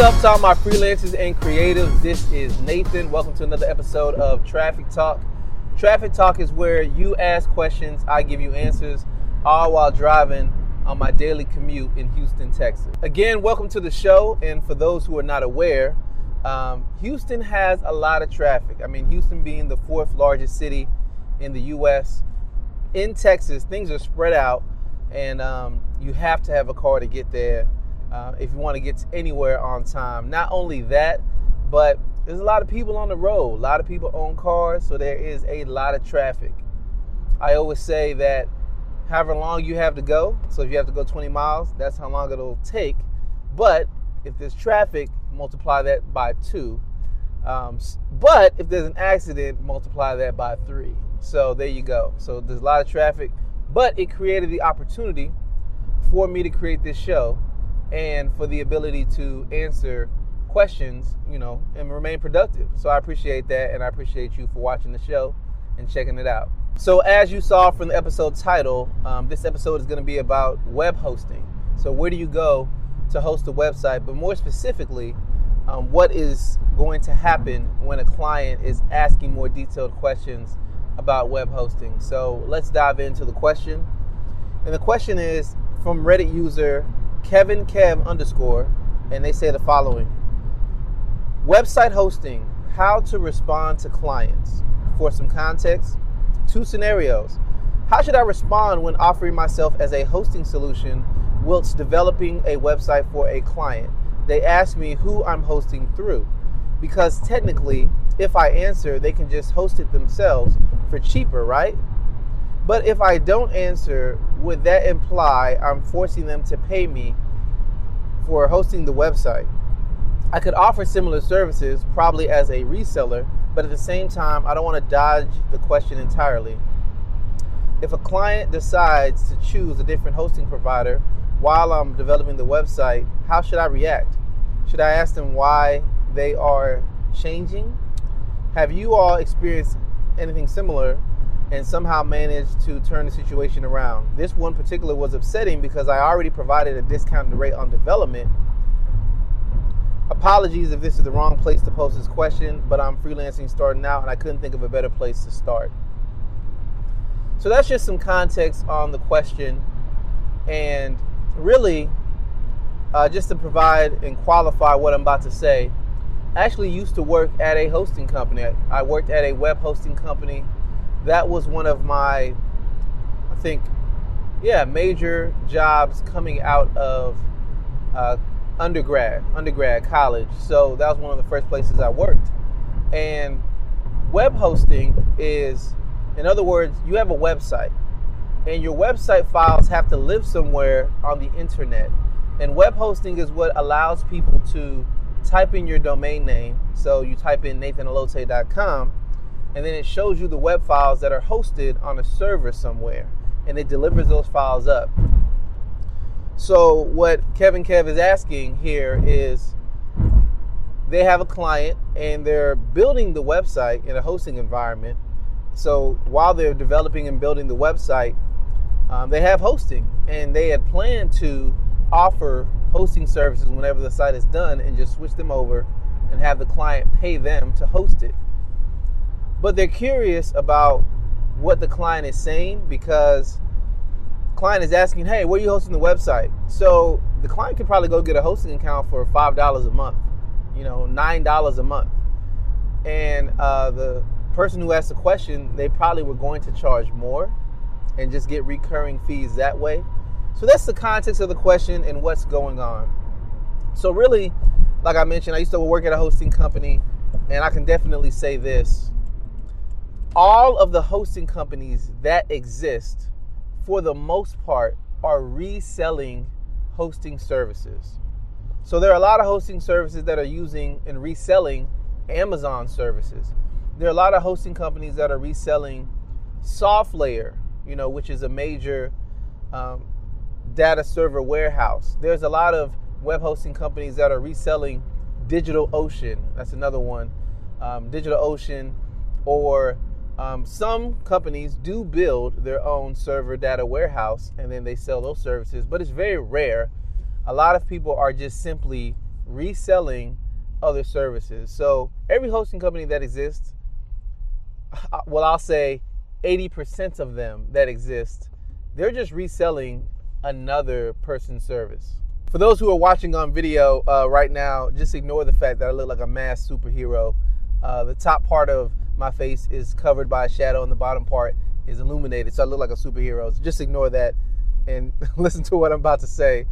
up to all my freelancers and creatives? This is Nathan. Welcome to another episode of Traffic Talk. Traffic Talk is where you ask questions, I give you answers, all while driving on my daily commute in Houston, Texas. Again, welcome to the show. And for those who are not aware, um, Houston has a lot of traffic. I mean, Houston being the fourth largest city in the U.S. In Texas, things are spread out, and um, you have to have a car to get there uh, if you want to get anywhere on time. Not only that, but there's a lot of people on the road. A lot of people own cars, so there is a lot of traffic. I always say that however long you have to go, so if you have to go 20 miles, that's how long it'll take. But if there's traffic, multiply that by two. Um, but if there's an accident, multiply that by three. So there you go. So there's a lot of traffic, but it created the opportunity for me to create this show and for the ability to answer questions, you know, and remain productive. So I appreciate that, and I appreciate you for watching the show and checking it out. So, as you saw from the episode title, um, this episode is going to be about web hosting. So, where do you go to host a website? But more specifically, um, what is going to happen when a client is asking more detailed questions about web hosting? So, let's dive into the question. And the question is from Reddit user Kevin Kev underscore, and they say the following Website hosting, how to respond to clients. For some context, two scenarios. How should I respond when offering myself as a hosting solution whilst developing a website for a client? They ask me who I'm hosting through. Because technically, if I answer, they can just host it themselves for cheaper, right? But if I don't answer, would that imply I'm forcing them to pay me for hosting the website? I could offer similar services, probably as a reseller, but at the same time, I don't want to dodge the question entirely. If a client decides to choose a different hosting provider while I'm developing the website, how should I react? Should I ask them why they are changing? Have you all experienced anything similar and somehow managed to turn the situation around? This one particular was upsetting because I already provided a discounted rate on development Apologies if this is the wrong place to post this question, but I'm freelancing starting out and I couldn't think of a better place to start. So that's just some context on the question. And really, uh, just to provide and qualify what I'm about to say, I actually used to work at a hosting company. I worked at a web hosting company. That was one of my, I think, yeah, major jobs coming out of uh, undergrad, undergrad, college. So that was one of the first places I worked. And web hosting is, in other words, you have a website, and your website files have to live somewhere on the internet. And web hosting is what allows people to type in your domain name. So you type in nathanallotey.com, and then it shows you the web files that are hosted on a server somewhere, and it delivers those files up. So what Kevin Kev is asking here is they have a client and they're building the website in a hosting environment. So while they're developing and building the website, um, they have hosting and they had planned to offer hosting services whenever the site is done and just switch them over and have the client pay them to host it. But they're curious about what the client is saying because client is asking, hey, where are you hosting the website? So the client could probably go get a hosting account for five dollars a month, you know, nine dollars a month, and uh, the person who asked the question, they probably were going to charge more, and just get recurring fees that way. So that's the context of the question and what's going on. So really, like I mentioned, I used to work at a hosting company, and I can definitely say this: all of the hosting companies that exist for the most part, are reselling hosting services. So there are a lot of hosting services that are using and reselling Amazon services. There are a lot of hosting companies that are reselling SoftLayer, you know, which is a major um, data server warehouse. There's a lot of web hosting companies that are reselling DigitalOcean. That's another one. Um, DigitalOcean or um, some companies do build their own server data warehouse and then they sell those services, but it's very rare. A lot of people are just simply reselling other services. So every hosting company that exists, uh, well, I'll say 80% of them that exist, they're just reselling another person's service. For those who are watching on video uh, right now, just ignore the fact that I look like a masked superhero. Uh, the top part of my face is covered by a shadow, and the bottom part is illuminated, so I look like a superhero. So just ignore that and listen to what I'm about to say.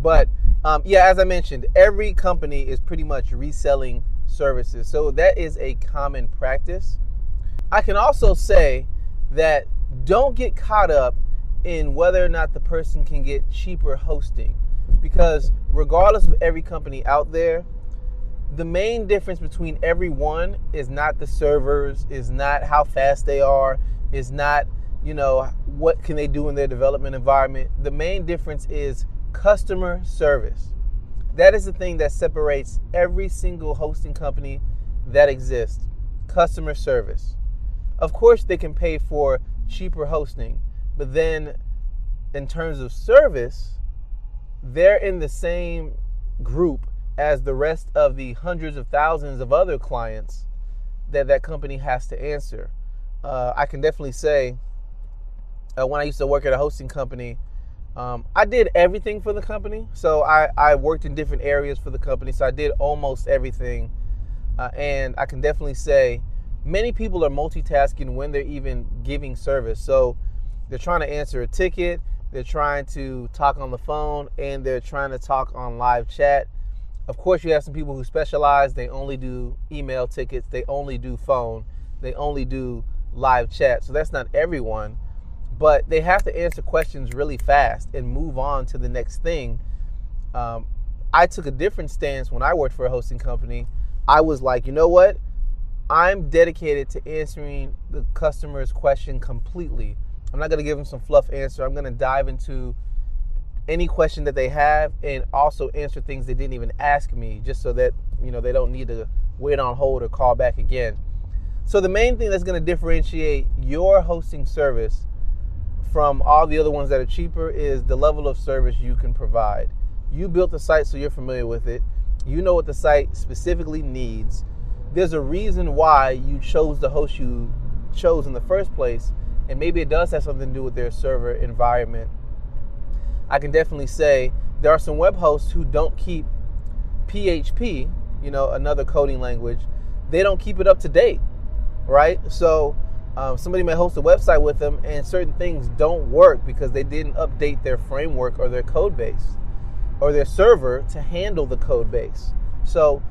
But um, yeah, as I mentioned, every company is pretty much reselling services, so that is a common practice. I can also say that don't get caught up in whether or not the person can get cheaper hosting because regardless of every company out there the main difference between every one is not the servers is not how fast they are is not you know what can they do in their development environment. The main difference is customer service. That is the thing that separates every single hosting company that exists customer service. Of course they can pay for cheaper hosting but then in terms of service they're in the same group as the rest of the hundreds of thousands of other clients that that company has to answer. Uh, I can definitely say uh, when I used to work at a hosting company, um, I did everything for the company. So I, I worked in different areas for the company. So I did almost everything. Uh, and I can definitely say many people are multitasking when they're even giving service. So they're trying to answer a ticket, they're trying to talk on the phone and they're trying to talk on live chat. Of course, you have some people who specialize. They only do email tickets, they only do phone, they only do live chat. So that's not everyone, but they have to answer questions really fast and move on to the next thing. Um, I took a different stance when I worked for a hosting company. I was like, you know what? I'm dedicated to answering the customer's question completely. I'm not going to give them some fluff answer. I'm going to dive into any question that they have and also answer things they didn't even ask me just so that, you know, they don't need to wait on hold or call back again. So the main thing that's going to differentiate your hosting service from all the other ones that are cheaper is the level of service you can provide. You built the site so you're familiar with it. You know what the site specifically needs. There's a reason why you chose the host you chose in the first place and maybe it does have something to do with their server environment. I can definitely say there are some web hosts who don't keep PHP, you know, another coding language, they don't keep it up to date, right? So um, somebody may host a website with them and certain things don't work because they didn't update their framework or their code base or their server to handle the code base. So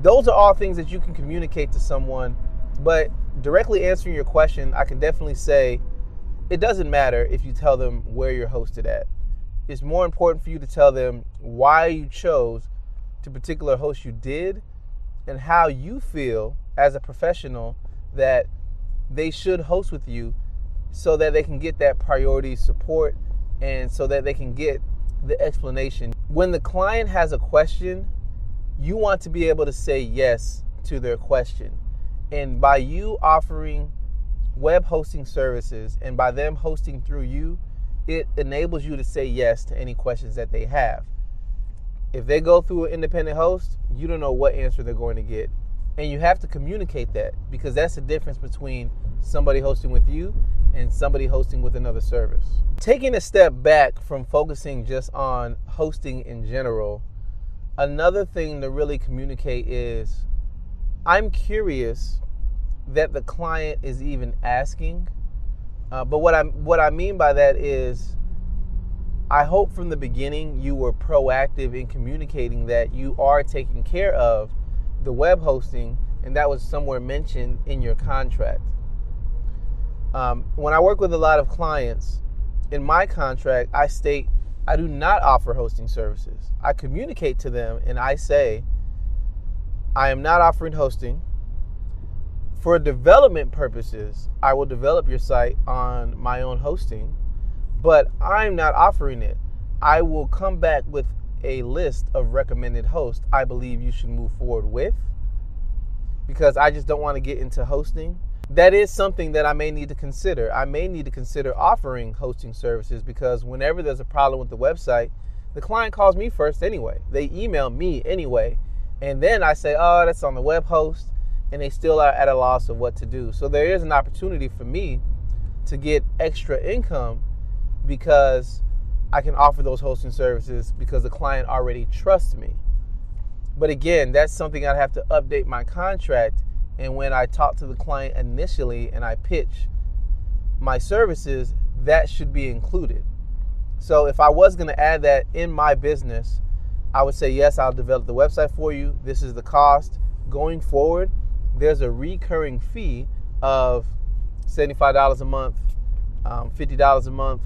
those are all things that you can communicate to someone, but directly answering your question, I can definitely say it doesn't matter if you tell them where you're hosted at. It's more important for you to tell them why you chose the particular host you did and how you feel as a professional that they should host with you so that they can get that priority support and so that they can get the explanation. When the client has a question, you want to be able to say yes to their question. And by you offering web hosting services and by them hosting through you, it enables you to say yes to any questions that they have. If they go through an independent host, you don't know what answer they're going to get. And you have to communicate that because that's the difference between somebody hosting with you and somebody hosting with another service. Taking a step back from focusing just on hosting in general, another thing to really communicate is I'm curious that the client is even asking. Uh, but what I what I mean by that is, I hope from the beginning you were proactive in communicating that you are taking care of the web hosting, and that was somewhere mentioned in your contract. Um, when I work with a lot of clients, in my contract, I state I do not offer hosting services. I communicate to them and I say, I am not offering hosting. For development purposes, I will develop your site on my own hosting, but I'm not offering it. I will come back with a list of recommended hosts I believe you should move forward with because I just don't want to get into hosting. That is something that I may need to consider. I may need to consider offering hosting services because whenever there's a problem with the website, the client calls me first anyway. They email me anyway. And then I say, oh, that's on the web host. And they still are at a loss of what to do. So there is an opportunity for me to get extra income because I can offer those hosting services because the client already trusts me. But again, that's something I'd have to update my contract. And when I talk to the client initially and I pitch my services, that should be included. So if I was going to add that in my business, I would say, yes, I'll develop the website for you. This is the cost. Going forward, there's a recurring fee of $75 a month, um, $50 a month,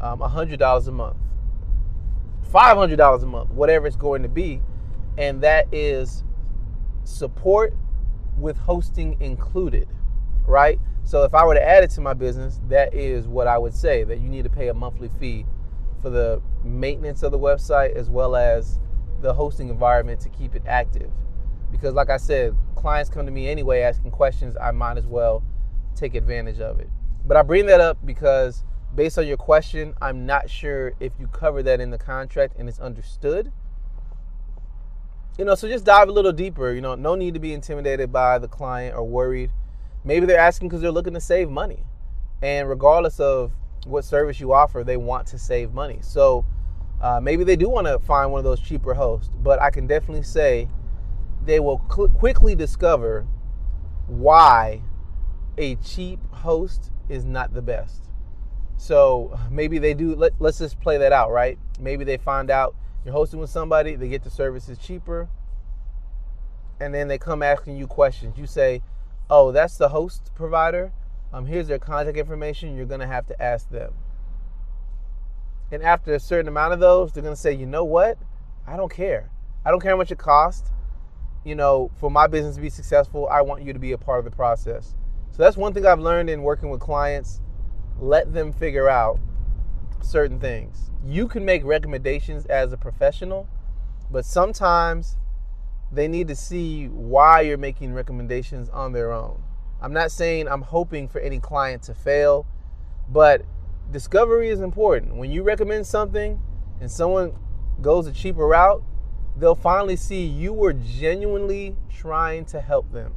um, $100 a month, $500 a month, whatever it's going to be. And that is support with hosting included, right? So if I were to add it to my business, that is what I would say that you need to pay a monthly fee for the maintenance of the website as well as the hosting environment to keep it active. Because, like I said, clients come to me anyway asking questions, I might as well take advantage of it. But I bring that up because, based on your question, I'm not sure if you cover that in the contract and it's understood. You know, so just dive a little deeper. You know, no need to be intimidated by the client or worried. Maybe they're asking because they're looking to save money. And regardless of what service you offer, they want to save money. So uh, maybe they do want to find one of those cheaper hosts, but I can definitely say they will cl- quickly discover why a cheap host is not the best. So maybe they do, let, let's just play that out, right? Maybe they find out you're hosting with somebody, they get the services cheaper, and then they come asking you questions. You say, Oh, that's the host provider um, here's their contact information. You're going to have to ask them. And after a certain amount of those, they're going to say, you know what? I don't care. I don't care how much it costs. You know, for my business to be successful, I want you to be a part of the process. So that's one thing I've learned in working with clients. Let them figure out certain things. You can make recommendations as a professional, but sometimes they need to see why you're making recommendations on their own. I'm not saying I'm hoping for any client to fail, but discovery is important. When you recommend something and someone goes a cheaper route, they'll finally see you were genuinely trying to help them.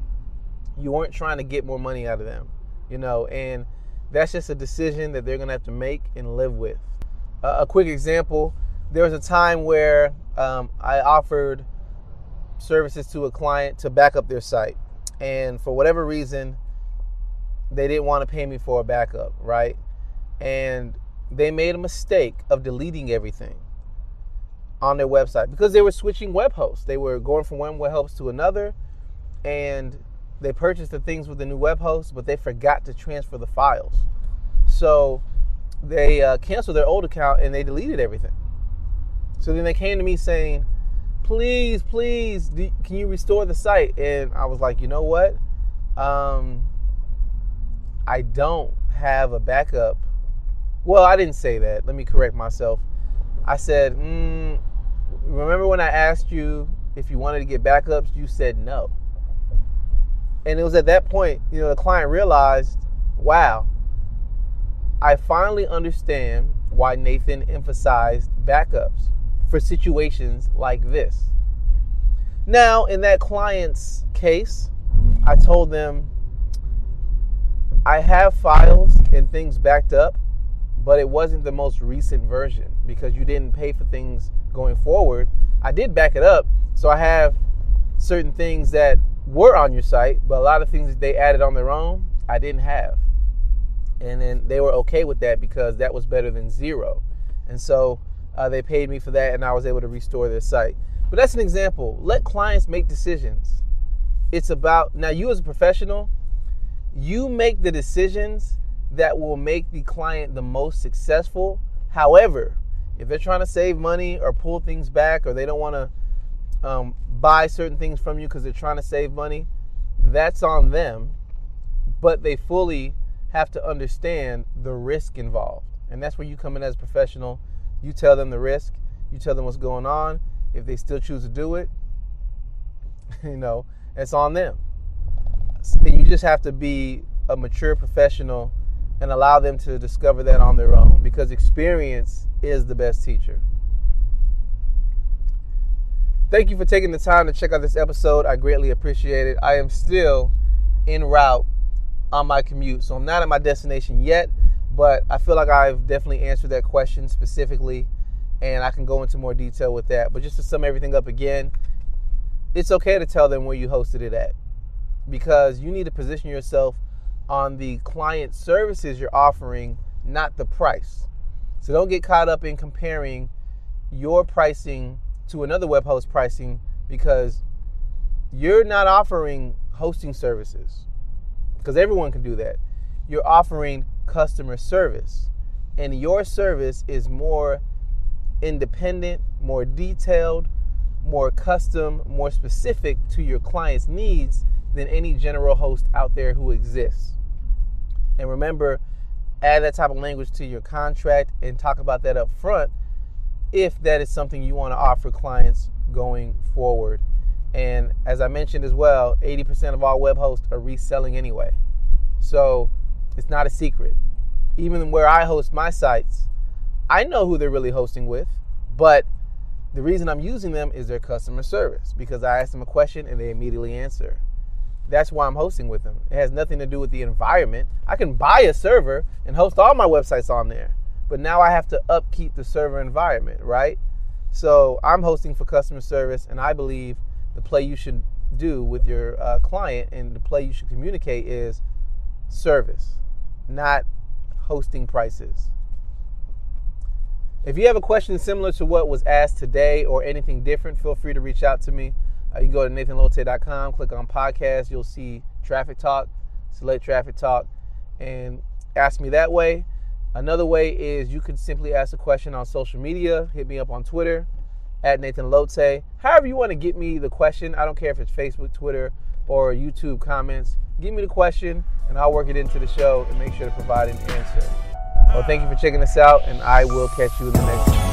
You weren't trying to get more money out of them, you know, and that's just a decision that they're going to have to make and live with. Uh, a quick example there was a time where um, I offered services to a client to back up their site and for whatever reason, they didn't want to pay me for a backup, right? And they made a mistake of deleting everything on their website because they were switching web hosts. They were going from one web host to another, and they purchased the things with the new web host, but they forgot to transfer the files. So they uh, canceled their old account and they deleted everything. So then they came to me saying, please, please, do, can you restore the site? And I was like, you know what? Um, I don't have a backup. Well, I didn't say that. Let me correct myself. I said, mm, remember when I asked you if you wanted to get backups? You said no. And it was at that point, you know, the client realized, wow, I finally understand why Nathan emphasized backups for situations like this. Now, in that client's case, I told them I have files and things backed up, but it wasn't the most recent version because you didn't pay for things going forward. I did back it up, so I have certain things that were on your site, but a lot of things that they added on their own, I didn't have. And then they were okay with that because that was better than zero. And so uh, they paid me for that, and I was able to restore their site. But that's an example. Let clients make decisions. It's about now you as a professional, you make the decisions that will make the client the most successful. However, if they're trying to save money or pull things back or they don't want to um, buy certain things from you because they're trying to save money, that's on them. But they fully have to understand the risk involved. And that's where you come in as a professional you tell them the risk, you tell them what's going on. If they still choose to do it, you know, it's on them. And you just have to be a mature professional and allow them to discover that on their own because experience is the best teacher. thank you for taking the time to check out this episode. I greatly appreciate it. I am still en route on my commute, so I'm not at my destination yet, but I feel like I've definitely answered that question specifically, and I can go into more detail with that. But just to sum everything up again, it's okay to tell them where you hosted it at because you need to position yourself on the client services you're offering, not the price. So don't get caught up in comparing your pricing to another web host pricing because you're not offering hosting services because everyone can do that. You're offering customer service, and your service is more independent, more detailed, more custom, more specific to your client's needs than any general host out there who exists. And remember, add that type of language to your contract and talk about that up front if that is something you want to offer clients going forward. And as I mentioned as well, 80% of all web hosts are reselling anyway. So it's not a secret. Even where I host my sites, I know who they're really hosting with, but the reason I'm using them is their customer service because I ask them a question and they immediately answer. That's why I'm hosting with them. It has nothing to do with the environment. I can buy a server and host all my websites on there, but now I have to upkeep the server environment, right? So I'm hosting for customer service, and I believe the play you should do with your uh, client and the play you should communicate is service, not hosting prices. If you have a question similar to what was asked today or anything different, feel free to reach out to me. Uh, you go to nathanallotey.com, click on podcast, you'll see Traffic Talk, select Traffic Talk, and ask me that way. Another way is you can simply ask a question on social media. Hit me up on Twitter at Nathan Allotey. However, you want to get me the question. I don't care if it's Facebook, Twitter, or YouTube comments. Give me the question, and I'll work it into the show and make sure to provide an answer. Well, thank you for checking us out, and I will catch you in the next